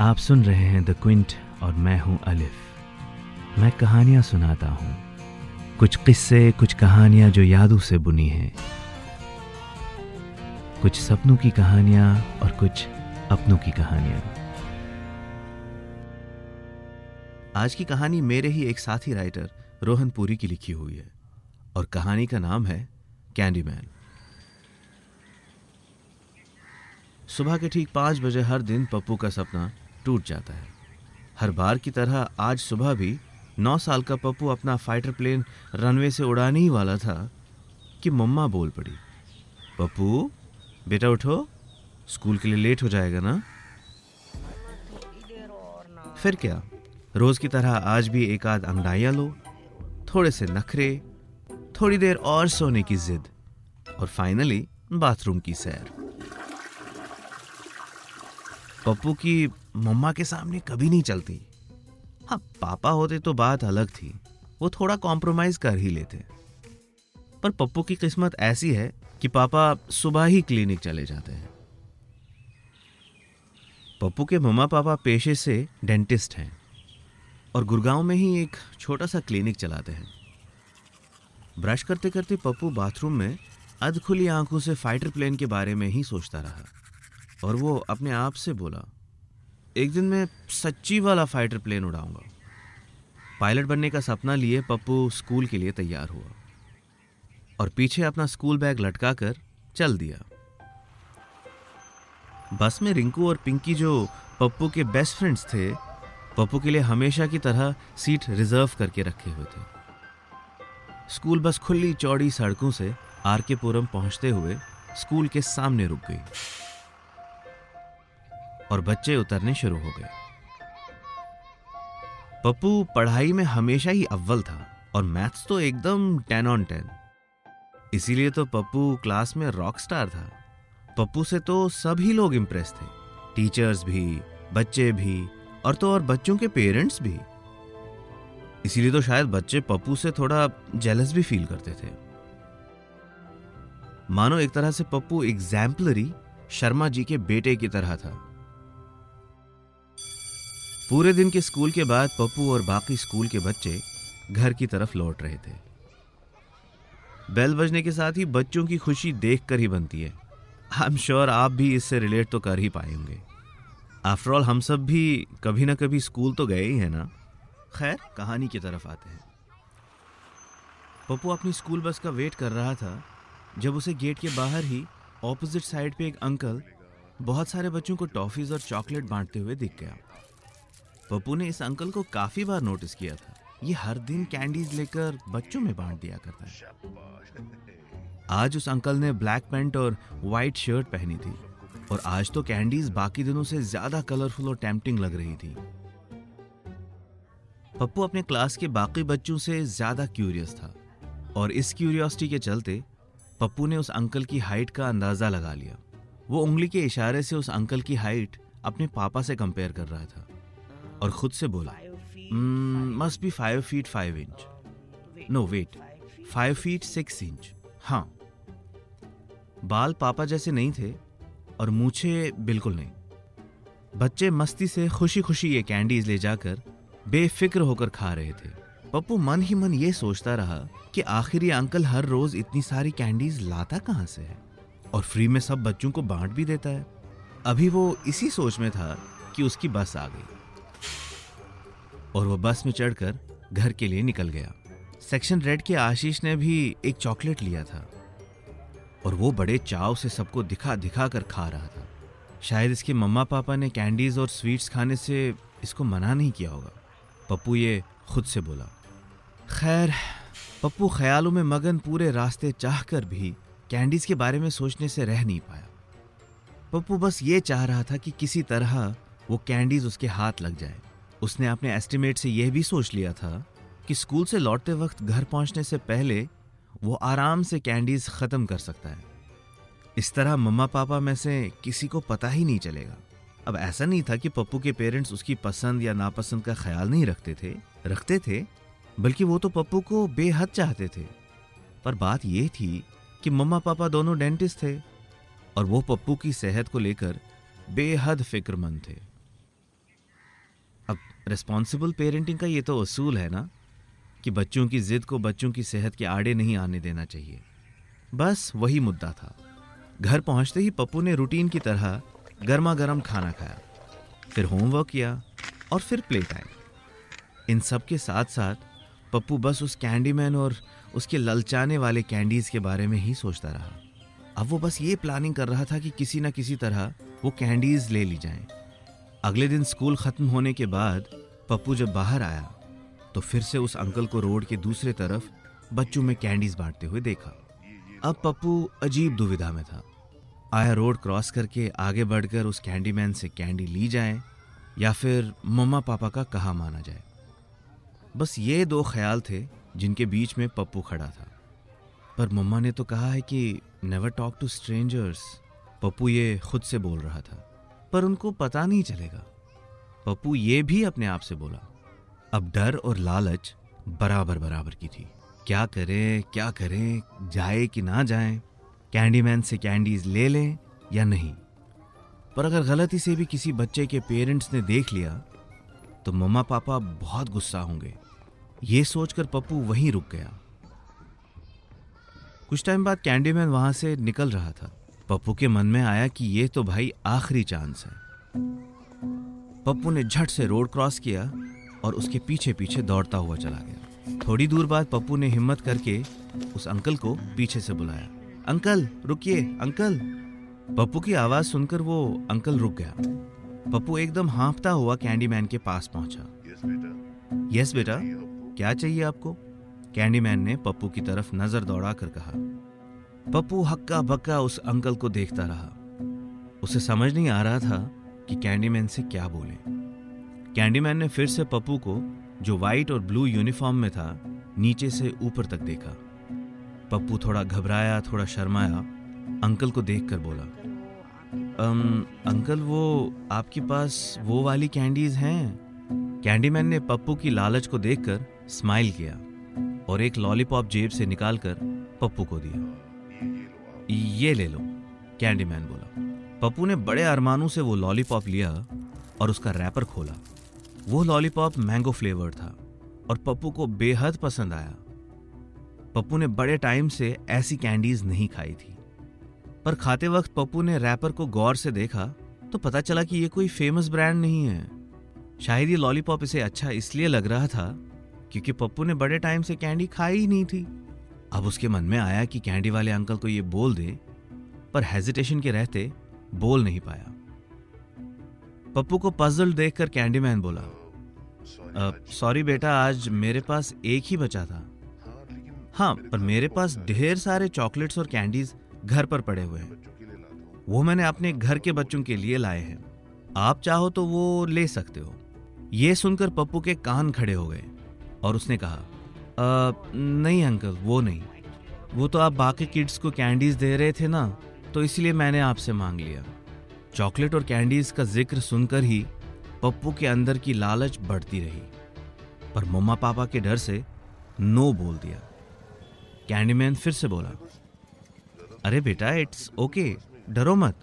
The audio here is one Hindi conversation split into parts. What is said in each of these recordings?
आप सुन रहे हैं द क्विंट और मैं हूँ अलिफ मैं कहानियाँ सुनाता हूँ। कुछ किस्से, कुछ कहानियाँ जो यादों से बुनी हैं। कुछ सपनों की कहानियाँ और कुछ अपनों की कहानियाँ। आज की कहानी मेरे ही एक साथी राइटर रोहन पुरी की लिखी हुई है। और कहानी का नाम है कैंडीमैन सुबह के ठीक पाँच बजे हर दिन पप्पू का सपना टूट जाता है। हर बार की तरह आज सुबह भी नौ साल का पप्पू अपना फाइटर प्लेन रनवे से उड़ाने ही वाला था कि मम्मा बोल पड़ी, पप्पू, बेटा उठो, स्कूल के लिए लेट हो जाएगा ना? फिर क्या, रोज की तरह आज भी एक आध अंगड़ाइया लो, थोड़े से नखरे, थोड़ी देर और सोने की जिद, और फाइनली बाथरूम की सैर। पप्पू की मम्मा के सामने कभी नहीं चलती। हाँ पापा होते तो बात अलग थी। वो थोड़ा कॉम्प्रोमाइज कर ही लेते। पर पप्पू की किस्मत ऐसी है कि पापा सुबह ही क्लिनिक चले जाते हैं। पप्पू के मम्मा पापा पेशे से डेंटिस्ट हैं और गुड़गांव में ही एक छोटा सा क्लिनिक चलाते हैं। ब्रश करते करते पप्पू बाथरूम में अध खुली आँखों से फाइटर प्लेन के बारे में ही सोचता रहा और वो अपने आप से बोला एक दिन मैं सच्ची वाला फाइटर प्लेन उड़ाऊँगा। पायलट बनने का सपना लिए पप्पू स्कूल के लिए तैयार हुआ। और पीछे अपना स्कूल बैग लटका कर चल दिया। बस में रिंकू और पिंकी जो पप्पू के बेस्ट फ्रेंड्स थे, पप्पू के लिए हमेशा की तरह सीट रिज़र्व करके रखे हुए थे। स्कूल बस खुली चौड़ी सड़कों से आर के पुरम पहुँचते हुए स्कूल के सामने रुक गई। और बच्चे उतरने शुरू हो गए। पप्पू पढ़ाई में हमेशा ही अव्वल था और मैथ्स तो एकदम टेन ऑन टेन। इसीलिए तो पप्पू क्लास में रॉक स्टार था। पप्पू से तो सभी लोग इम्प्रेस थे। टीचर्स भी, बच्चे भी, और तो और बच्चों के पेरेंट्स भी। इसीलिए तो शायद बच्चे पप्पू से थोड़ा जेलस भी फील करते थे। मानो एक तरह से पप्पू एग्जाम्पलरी शर्मा जी के बेटे की तरह था। पूरे दिन के स्कूल के बाद पप्पू और बाकी स्कूल के बच्चे घर की तरफ़ लौट रहे थे। बेल बजने के साथ ही बच्चों की खुशी देखकर ही बनती है। आई एम श्योर आप भी इससे रिलेट तो कर ही पाएँगे आफ्टर ऑल हम सब भी कभी ना कभी स्कूल तो गए ही हैं ना? खैर, कहानी की तरफ़ आते हैं। पप्पू अपनी स्कूल बस का वेट कर रहा था, जब उसे गेट के बाहर ही ऑपोजिट साइड पे एक अंकल बहुत सारे बच्चों को टॉफीज और चॉकलेट बांटते हुए दिख गया। पप्पू ने इस अंकल को काफ़ी बार नोटिस किया था। ये हर दिन कैंडीज लेकर बच्चों में बांट दिया करता है। आज उस अंकल ने ब्लैक पैंट और वाइट शर्ट पहनी थी और आज तो कैंडीज बाकी दिनों से ज़्यादा कलरफुल और टेम्पटिंग लग रही थी। पप्पू अपने क्लास के बाकी बच्चों से ज़्यादा क्यूरियस था और इस क्यूरियोसिटी के चलते पप्पू ने उस अंकल की हाइट का अंदाज़ा लगा लिया। वो उंगली के इशारे से उस अंकल की हाइट अपने पापा से कंपेयर कर रहा था। और खुद से बोला must be five feet five inch no wait five feet six inch हाँ. बाल पापा जैसे नहीं थे और मूछे बिल्कुल नहीं। बच्चे मस्ती से खुशी खुशी ये कैंडीज ले जाकर बेफिक्र होकर खा रहे थे। पप्पू मन ही मन ये सोचता रहा कि आखिर ये अंकल हर रोज इतनी सारी कैंडीज लाता कहाँ से है? और फ्री में सब बच्चों को बांट भी देता है। अभी वो इसी सोच में था कि उसकी बस आ गई। और वो बस में चढ़कर घर के लिए निकल गया। सेक्शन रेड के आशीष ने भी एक चॉकलेट लिया था। और वो बड़े चाव से सबको दिखा दिखा कर खा रहा था। शायद इसके मम्मा पापा ने कैंडीज और स्वीट्स खाने से इसको मना नहीं किया होगा। पप्पू ये खुद से बोला। खैर, पप्पू ख्यालों में मगन पूरे रास्ते चाह कर भी कैंडीज के बारे में सोचने से रह नहीं पाया। पप्पू बस ये चाह रहा था कि किसी तरह वो कैंडीज उसके हाथ लग जाए। उसने अपने एस्टिमेट से यह भी सोच लिया था कि स्कूल से लौटते वक्त घर पहुँचने से पहले वो आराम से कैंडीज खत्म कर सकता है। इस तरह मम्मा पापा में से किसी को पता ही नहीं चलेगा। अब ऐसा नहीं था कि पप्पू के पेरेंट्स उसकी पसंद या नापसंद का ख्याल नहीं रखते थे रखते थे, बल्कि वो तो पप्पू को बेहद चाहते थे। पर बात यह थी कि मम्मा पापा दोनों डेंटिस्ट थे और वो पप्पू की सेहत को लेकर बेहद फिक्रमंद थे। रिस्पॉन्सिबल पेरेंटिंग का ये तो असूल है ना, कि बच्चों की जिद को बच्चों की सेहत के आड़े नहीं आने देना चाहिए। बस वही मुद्दा था। घर पहुँचते ही पप्पू ने रूटीन की तरह गर्मा गर्म खाना खाया, फिर होमवर्क किया और फिर प्ले टाइम इन सब के साथ साथ पप्पू बस उस कैंडीमैन और उसके ललचाने वाले कैंडीज के बारे में ही सोचता रहा। अब वो बस ये प्लानिंग कर रहा था कि किसी ना किसी तरह वो कैंडीज ले ली जाएँ। अगले दिन स्कूल खत्म होने के बाद पप्पू जब बाहर आया तो फिर से उस अंकल को रोड के दूसरे तरफ़ बच्चों में कैंडीज बांटते हुए देखा। अब पप्पू अजीब दुविधा में था। आया रोड क्रॉस करके आगे बढ़कर उस कैंडीमैन से कैंडी ली जाए, या फिर मम्मा पापा का कहा माना जाए। बस ये दो ख्याल थे जिनके बीच में पप्पू खड़ा था। पर मम्मा ने तो कहा है कि never talk to strangers Pappu ये खुद से बोल रहा था। पर उनको पता नहीं चलेगा। पप्पू ये भी अपने आप से बोला, अब डर और लालच बराबर बराबर की थी। क्या करें क्या करें, जाए कि ना जाए? कैंडीमैन से कैंडीज ले लें या नहीं? पर अगर गलती से भी किसी बच्चे के पेरेंट्स ने देख लिया तो मम्मा पापा बहुत गुस्सा होंगे। ये सोचकर पप्पू वहीं रुक गया। कुछ टाइम बाद कैंडीमैन वहाँ से निकल रहा था। पप्पू के मन में आया कि ये तो भाई आखिरी चांस है। पप्पू ने झट से रोड क्रॉस किया और उसके पीछे पीछे दौड़ता हुआ चला गया। थोड़ी दूर बाद पप्पू ने हिम्मत करके उस अंकल को पीछे से बुलाया। अंकल रुकिए अंकल। पप्पू की आवाज़ सुनकर वो अंकल रुक गया। पप्पू एकदम हाँफता हुआ कैंडीमैन के पास पहुँचा। यस बेटा। क्या चाहिए आपको? कैंडीमैन ने पप्पू की तरफ़ नज़र दौड़ा कर कहा। पप्पू हक्का बक्का उस अंकल को देखता रहा। उसे समझ नहीं आ रहा था कि कैंडीमैन से क्या बोले। कैंडीमैन ने फिर से पप्पू को जो व्हाइट और ब्लू यूनिफॉर्म में था नीचे से ऊपर तक देखा। पप्पू थोड़ा घबराया थोड़ा शर्माया। अंकल को देखकर बोला अम, अंकल वो आपके पास वो वाली कैंडीज हैं? कैंडीमैन ने पप्पू की लालच को देखकर स्माइल किया और एक लॉलीपॉप जेब से निकालकर पप्पू को दिया। ये ले लो। कैंडीमैन बोला। पप्पू ने बड़े अरमानों से वो लॉलीपॉप लिया और उसका रैपर खोला। वो लॉलीपॉप मैंगो फ्लेवर था और पप्पू को बेहद पसंद आया। पप्पू ने बड़े टाइम से ऐसी कैंडीज नहीं खाई थी। पर खाते वक्त पप्पू ने रैपर को गौर से देखा तो पता चला कि ये कोई फ़ेमस ब्रांड नहीं है। शायद ये लॉलीपॉप इसे अच्छा इसलिए लग रहा था क्योंकि पप्पू ने बड़े टाइम से कैंडी खाई ही नहीं थी। अब उसके मन में आया कि कैंडी वाले अंकल को ये बोल दे पर हेजिटेशन के रहते बोल नहीं पाया। पप्पू को पजल देखकर कैंडीमैन बोला सॉरी बेटा आज मेरे पास एक ही बचा था। हाँ पर मेरे पास ढेर सारे चॉकलेट्स और कैंडीज घर पर पड़े हुए हैं। वो मैंने अपने घर के बच्चों के लिए लाए हैं। आप चाहो तो वो ले सकते हो। ये सुनकर पप्पू के कान खड़े हो गए और उसने कहा आ, नहीं अंकल वो नहीं। वो तो आप बाकी किड्स को कैंडीज दे रहे थे ना तो इसलिए मैंने आपसे मांग लिया। चॉकलेट और कैंडीज का ज़िक्र सुनकर ही पप्पू के अंदर की लालच बढ़ती रही। पर मम्मा पापा के डर से नो बोल दिया। कैंडीमैन फिर से बोला अरे बेटा इट्स ओके डरो मत।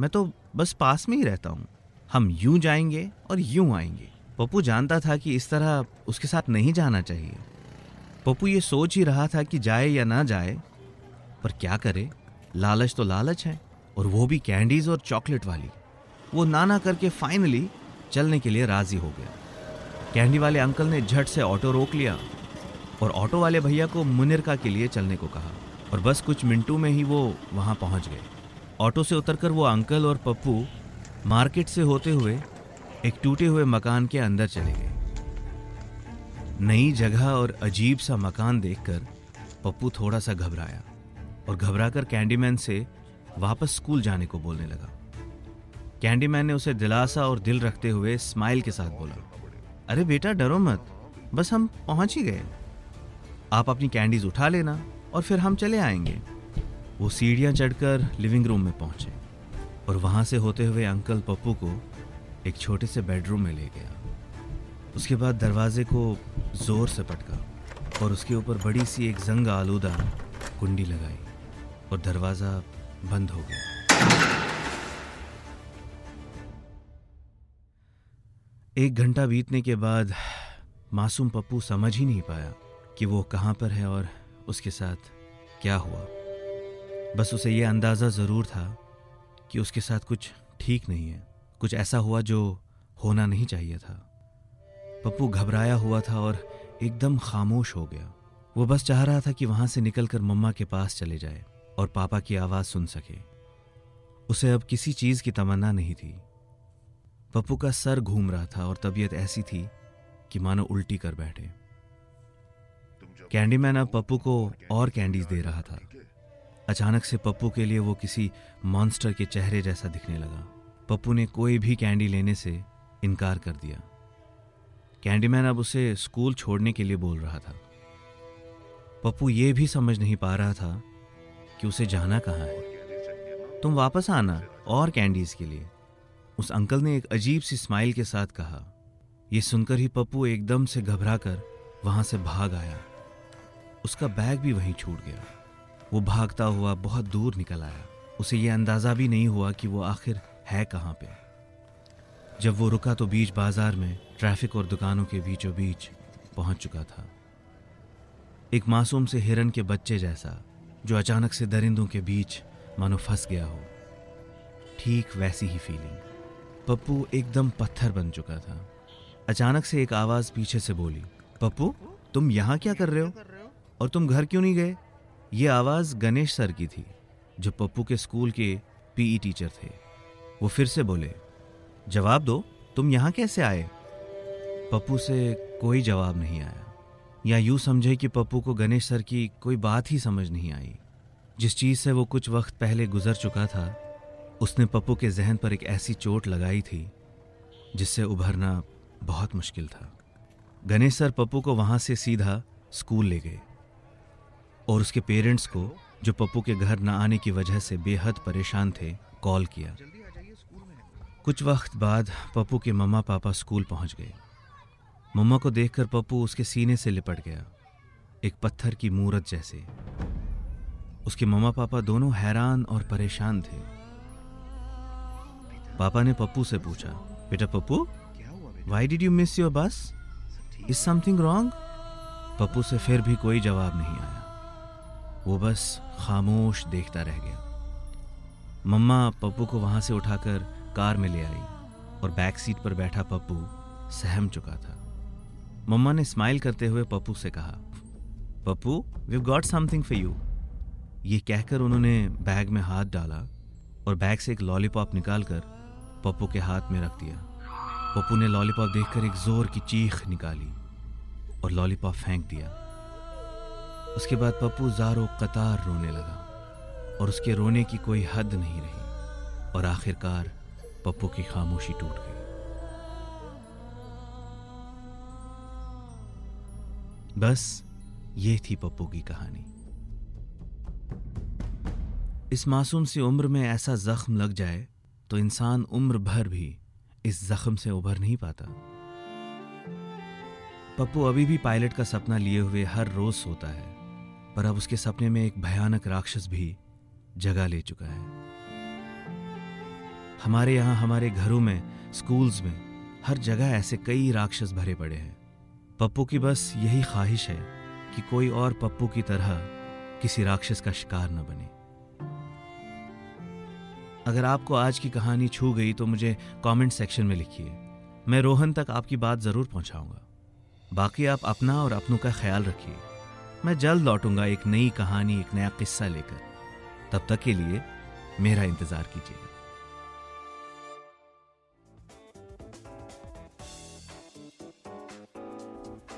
मैं तो बस पास में ही रहता हूँ। हम यूँ जाएँगे और यूँ आएँगे। पप्पू जानता था कि इस तरह उसके साथ नहीं जाना चाहिए। पप्पू ये सोच ही रहा था कि जाए या ना जाए, पर क्या करे? लालच तो लालच है, और वो भी कैंडीज और चॉकलेट वाली। वो नाना करके फाइनली चलने के लिए राज़ी हो गया। कैंडी वाले अंकल ने झट से ऑटो रोक लिया, और ऑटो वाले भैया को मुनिरका के लिए चलने को कहा, और बस कुछ मिनटों में ही वो वहाँ पहुँच गए। ऑटो से उतरकर वो अंकल और पप्पू मार्केट से होते हुए एक टूटे हुए मकान के अंदर चले गए। नई जगह और अजीब सा मकान देखकर पप्पू थोड़ा सा घबराया और घबराकर कैंडीमैन से वापस स्कूल जाने को बोलने लगा। कैंडीमैन ने उसे दिलासा और दिल रखते हुए स्माइल के साथ बोला, अरे बेटा, डरो मत, बस हम पहुँच ही गए। आप अपनी कैंडीज उठा लेना और फिर हम चले आएँगे। वो सीढ़ियाँ चढ़कर लिविंग रूम में पहुँचे और वहाँ से होते हुए अंकल पप्पू को एक छोटे से बेडरूम में ले गया। उसके बाद दरवाजे को ज़ोर से पटका और उसके ऊपर बड़ी सी एक जंग आलूदा कुंडी लगाई और दरवाज़ा बंद हो गया। एक घंटा बीतने के बाद मासूम पप्पू समझ ही नहीं पाया कि वो कहाँ पर है और उसके साथ क्या हुआ। बस उसे यह अंदाज़ा ज़रूर था कि उसके साथ कुछ ठीक नहीं है, कुछ ऐसा हुआ जो होना नहीं चाहिए था। पप्पू घबराया हुआ था और एकदम खामोश हो गया। वो बस चाह रहा था कि वहाँ से निकलकर मम्मा के पास चले जाए और पापा की आवाज़ सुन सके। उसे अब किसी चीज़ की तमन्ना नहीं थी। पप्पू का सर घूम रहा था और तबीयत ऐसी थी कि मानो उल्टी कर बैठे। कैंडीमैन अब पप्पू को और कैंडीज दे रहा था। अचानक से पप्पू के लिए वो किसी मॉन्स्टर के चेहरे जैसा दिखने लगा। पप्पू ने कोई भी कैंडी लेने से इनकार कर दिया। कैंडीमैन अब उसे स्कूल छोड़ने के लिए बोल रहा था। पप्पू ये भी समझ नहीं पा रहा था कि उसे जाना कहाँ है। तुम वापस आना और कैंडीज के लिए। उस अंकल ने एक अजीब सी स्माइल के साथ कहा। यह सुनकर ही पप्पू एकदम से घबरा कर वहाँ से भाग आया। उसका बैग भी वहीं छूट गया। वो भागता हुआ बहुत दूर निकल आया। उसे यह अंदाज़ा भी नहीं हुआ कि वो आखिर है कहाँ पे। जब वो रुका तो बीच बाज़ार में ट्रैफ़िक और दुकानों के बीचों बीच पहुँच चुका था। एक मासूम से हिरन के बच्चे जैसा, जो अचानक से दरिंदों के बीच मानो फंस गया हो। ठीक वैसी ही फीलिंग पप्पू एकदम पत्थर बन चुका था। अचानक से एक आवाज़ पीछे से बोली, पप्पू, तुम यहाँ क्या कर रहे हो? और तुम घर क्यों नहीं गए? ये आवाज़ गणेश सर की थी, जो पप्पू के स्कूल के पीई टीचर थे। वो फिर से बोले जवाब दो, तुम यहाँ कैसे आए? पप्पू से कोई जवाब नहीं आया। या यूँ समझे कि पप्पू को गणेश सर की कोई बात ही समझ नहीं आई। जिस चीज़ से वो कुछ वक्त पहले गुजर चुका था, उसने पप्पू के जहन पर एक ऐसी चोट लगाई थी, जिससे उभरना बहुत मुश्किल था। गणेश सर पप्पू को वहाँ से सीधा स्कूल ले गए। और उसके पेरेंट्स को, जो पप्पू के घर न आने की वजह से बेहद परेशान थे, कॉल किया। कुछ वक्त बाद पप्पू के मम्मा पापा स्कूल पहुँच गए। मम्मा को देखकर पप्पू उसके सीने से लिपट गया, एक पत्थर की मूरत जैसे। उसके मम्मा पापा दोनों हैरान और परेशान थे। पापा ने पप्पू से पूछा, बेटा Pappu why did you miss your bus is something wrong Pappu से फिर भी कोई जवाब नहीं आया। वो बस खामोश देखता रह गया। मम्मा पप्पू को वहाँ से उठाकर कार में ले आई और बैक सीट पर बैठा पप्पू सहम चुका था। मम्मा ने स्माइल करते हुए पप्पू से कहा, Pappu we got something for you ये कहकर उन्होंने बैग में हाथ डाला और बैग से एक लॉलीपॉप निकालकर पप्पू के हाथ में रख दिया। पप्पू ने लॉलीपॉप देखकर एक ज़ोर की चीख निकाली और लॉलीपॉप फेंक दिया। उसके बाद पप्पू जारो कतार रोने लगा और उसके रोने की कोई हद नहीं रही और आखिरकार पप्पू की खामोशी टूट गई। बस ये थी पप्पू की कहानी। इस मासूम सी उम्र में ऐसा जख्म लग जाए तो इंसान उम्र भर भी इस जख्म से उभर नहीं पाता। पप्पू अभी भी पायलट का सपना लिए हुए हर रोज सोता है, पर अब उसके सपने में एक भयानक राक्षस भी जगह ले चुका है। हमारे यहाँ, हमारे घरों में स्कूल्स में, हर जगह ऐसे कई राक्षस भरे पड़े हैं। पप्पू की बस यही ख्वाहिश है कि कोई और पप्पू की तरह किसी राक्षस का शिकार न बने। अगर आपको आज की कहानी छू गई तो मुझे कमेंट सेक्शन में लिखिए। मैं रोहन तक आपकी बात ज़रूर पहुंचाऊँगा। बाकी आप अपना और अपनों का ख्याल रखिए। मैं जल्द लौटूँगा एक नई कहानी, एक नया किस्सा लेकर। तब तक के लिए मेरा इंतज़ार कीजिएगा